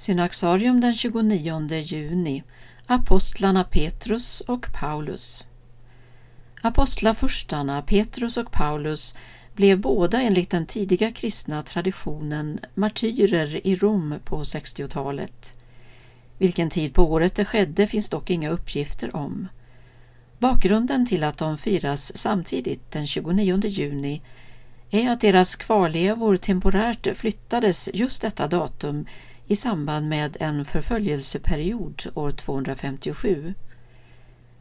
Synaxarium den 29 juni Apostlarna Petrus och Paulus Apostlafurstarna Petrus och Paulus blev båda enligt den tidiga kristna traditionen martyrer i Rom på 60-talet. Vilken tid på året det skedde finns dock inga uppgifter om. Bakgrunden till att de firas samtidigt den 29 juni är att deras kvarlevor temporärt flyttades just detta datum i samband med en förföljelseperiod år 257.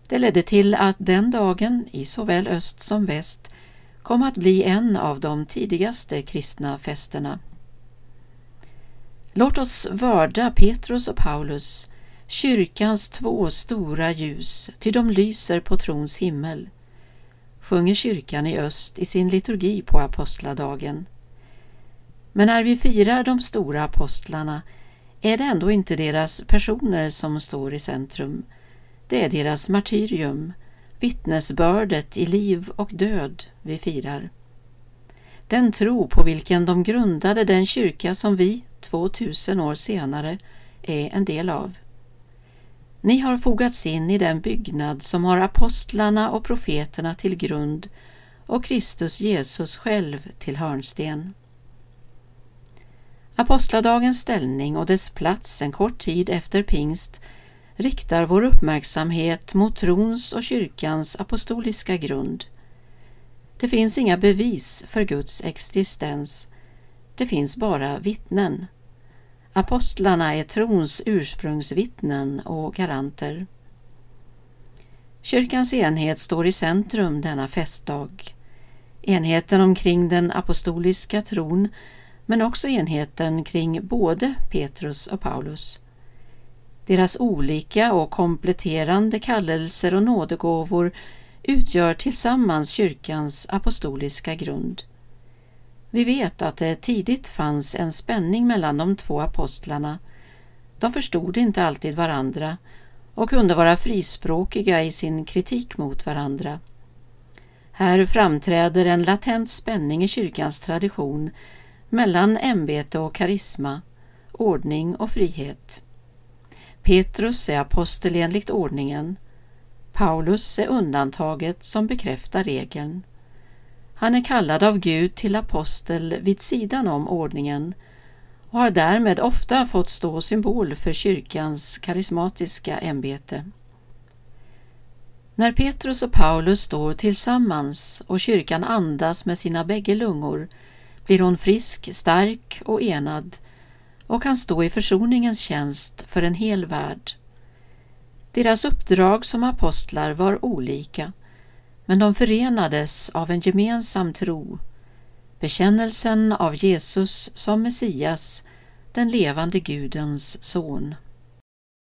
Det ledde till att den dagen, i såväl öst som väst, kom att bli en av de tidigaste kristna festerna. Låt oss vörda Petrus och Paulus, kyrkans två stora ljus, ty de lyser på trons himmel, sjunger kyrkan i öst i sin liturgi på apostladagen. Men när vi firar de stora apostlarna är det ändå inte deras personer som står i centrum. Det är deras martyrium, vittnesbördet i liv och död vi firar. Den tro på vilken de grundade den kyrka som vi, 2000 år senare, är en del av. Ni har fogats in i den byggnad som har apostlarna och profeterna till grund och Kristus Jesus själv till hörnsten. Apostladagens ställning och dess plats en kort tid efter pingst riktar vår uppmärksamhet mot trons och kyrkans apostoliska grund. Det finns inga bevis för Guds existens. Det finns bara vittnen. Apostlarna är trons ursprungsvittnen och garanter. Kyrkans enhet står i centrum denna festdag. Enheten omkring den apostoliska tron men också enheten kring både Petrus och Paulus. Deras olika och kompletterande kallelser och nådegåvor utgör tillsammans kyrkans apostoliska grund. Vi vet att det tidigt fanns en spänning mellan de två apostlarna. De förstod inte alltid varandra och kunde vara frispråkiga i sin kritik mot varandra. Här framträder en latent spänning i kyrkans tradition mellan ämbete och karisma, ordning och frihet. Petrus är apostel enligt ordningen. Paulus är undantaget som bekräftar regeln. Han är kallad av Gud till apostel vid sidan om ordningen och har därmed ofta fått stå symbol för kyrkans karismatiska ämbete. När Petrus och Paulus står tillsammans och kyrkan andas med sina bägge lungor blir hon frisk, stark och enad och kan stå i försoningens tjänst för en hel värld. Deras uppdrag som apostlar var olika, men de förenades av en gemensam tro, bekännelsen av Jesus som Messias, den levande Gudens son.